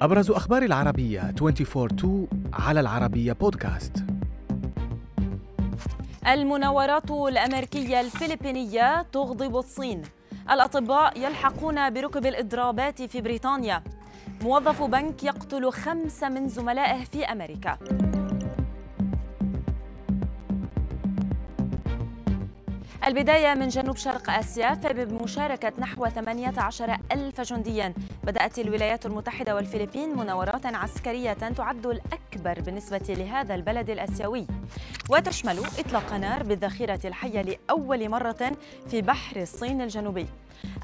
أبرز أخبار العربية 24 على العربية بودكاست. المناورات الأمريكية الفلبينية تغضب الصين. الأطباء يلحقون بركب الإضرابات في بريطانيا. موظف بنك يقتل خمسة من زملائه في أمريكا. البداية من جنوب شرق آسيا فبمشاركة نحو 18 ألف جنديا. بدأت الولايات المتحدة والفلبين مناورات عسكرية تعد الأكبر بالنسبة لهذا البلد الآسيوي. وتشمل إطلاق نار بالذخيرة الحية لأول مرة في بحر الصين الجنوبي.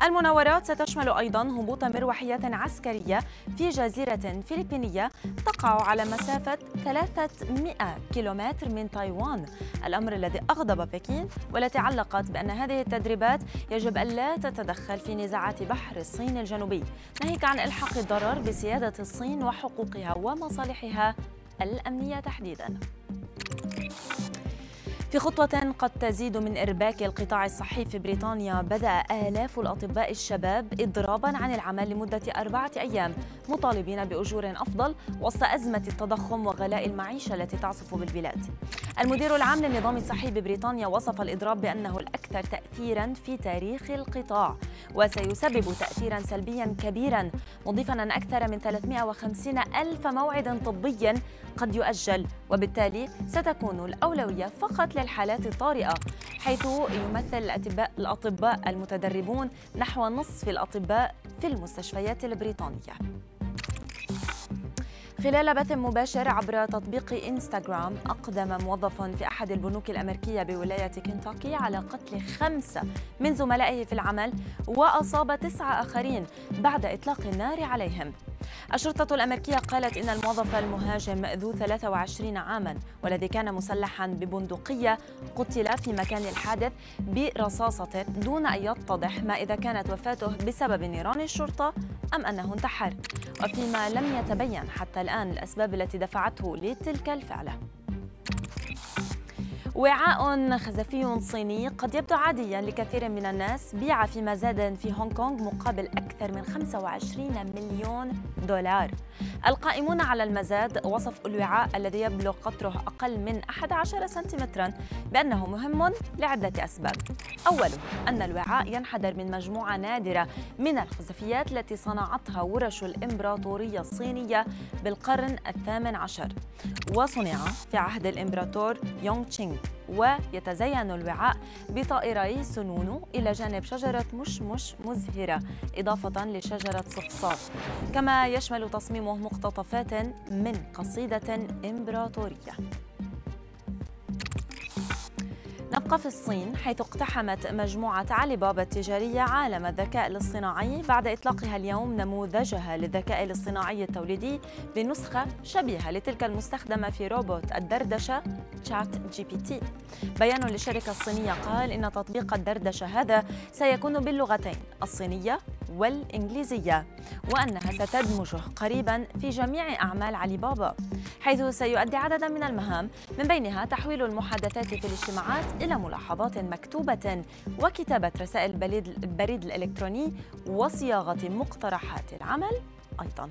المناورات ستشمل أيضا هبوط مروحية عسكرية في جزيرة فلبينية تقع على مسافة 300 كيلومتر من تايوان. الأمر الذي أغضب بكين والتي علقت بأن هذه التدريبات يجب ألا تتدخل في نزاعات بحر الصين الجنوبي. ناهيك عن إلحاق الضرر بسيادة الصين وحقوقها ومصالحها الأمنية تحديداً. في خطوة قد تزيد من إرباك القطاع الصحي في بريطانيا بدأ آلاف الأطباء الشباب إضرابا عن العمل لمدة أربعة أيام مطالبين بأجور أفضل وسط أزمة التضخم وغلاء المعيشة التي تعصف بالبلاد. المدير العام للنظام الصحي ببريطانيا وصف الإضراب بأنه الأكثر تأثيرا في تاريخ القطاع وسيسبب تأثيرا سلبيا كبيرا مضيفا أن أكثر من 350 ألف موعد طبي قد يؤجل وبالتالي ستكون الأولوية فقط للحالات الطارئة حيث يمثل الأطباء, الأطباء المتدربون نحو نصف الأطباء في المستشفيات البريطانية. خلال بث مباشر عبر تطبيق إنستغرام أقدم موظف في أحد البنوك الأمريكية بولاية كنتاكي على قتل خمسة من زملائه في العمل وأصاب تسعة آخرين بعد إطلاق النار عليهم. الشرطة الأمريكية قالت إن الموظف المهاجم ذو 23 عاما والذي كان مسلحا ببندقية قتل في مكان الحادث برصاصة دون أن يتضح ما إذا كانت وفاته بسبب نيران الشرطة. أم أنه انتحر؟ وفيما لم يتبين حتى الآن الأسباب التي دفعته لتلك الفعلة. وعاء خزفي صيني قد يبدو عاديا لكثير من الناس بيع في مزاد في هونغ كونغ مقابل أكثر من 25 مليون دولار. القائمون على المزاد وصفوا الوعاء الذي يبلغ قطره أقل من 11 سنتيمترا بأنه مهم لعدة أسباب. أوله أن الوعاء ينحدر من مجموعة نادرة من الخزفيات التي صنعتها ورش الإمبراطورية الصينية بالقرن الثامن عشر. وصنع في عهد الإمبراطور يونغ تشينغ. ويتزين الوعاء بطائري سنونو إلى جانب شجرة مشمش مزهرة إضافة لشجرة صفصاف. كما يشمل تصميمه مقتطفات من قصيدة إمبراطورية. في الصين حيث اقتحمت مجموعة علي بابا التجارية عالم الذكاء الاصطناعي بعد إطلاقها اليوم نموذجها للذكاء الاصطناعي التوليدي بنسخة شبيهة لتلك المستخدمة في روبوت الدردشة تشات جي بي تي بيان للشركة الصينية قال إن تطبيق الدردشة هذا سيكون باللغتين الصينية والإنجليزية وأنها ستدمجه قريبا في جميع أعمال علي بابا حيث سيؤدي عددا من المهام من بينها تحويل المحادثات في الاجتماعات إلى ملاحظات مكتوبة وكتابة رسائل البريد الإلكتروني وصياغة مقترحات العمل أيضاً.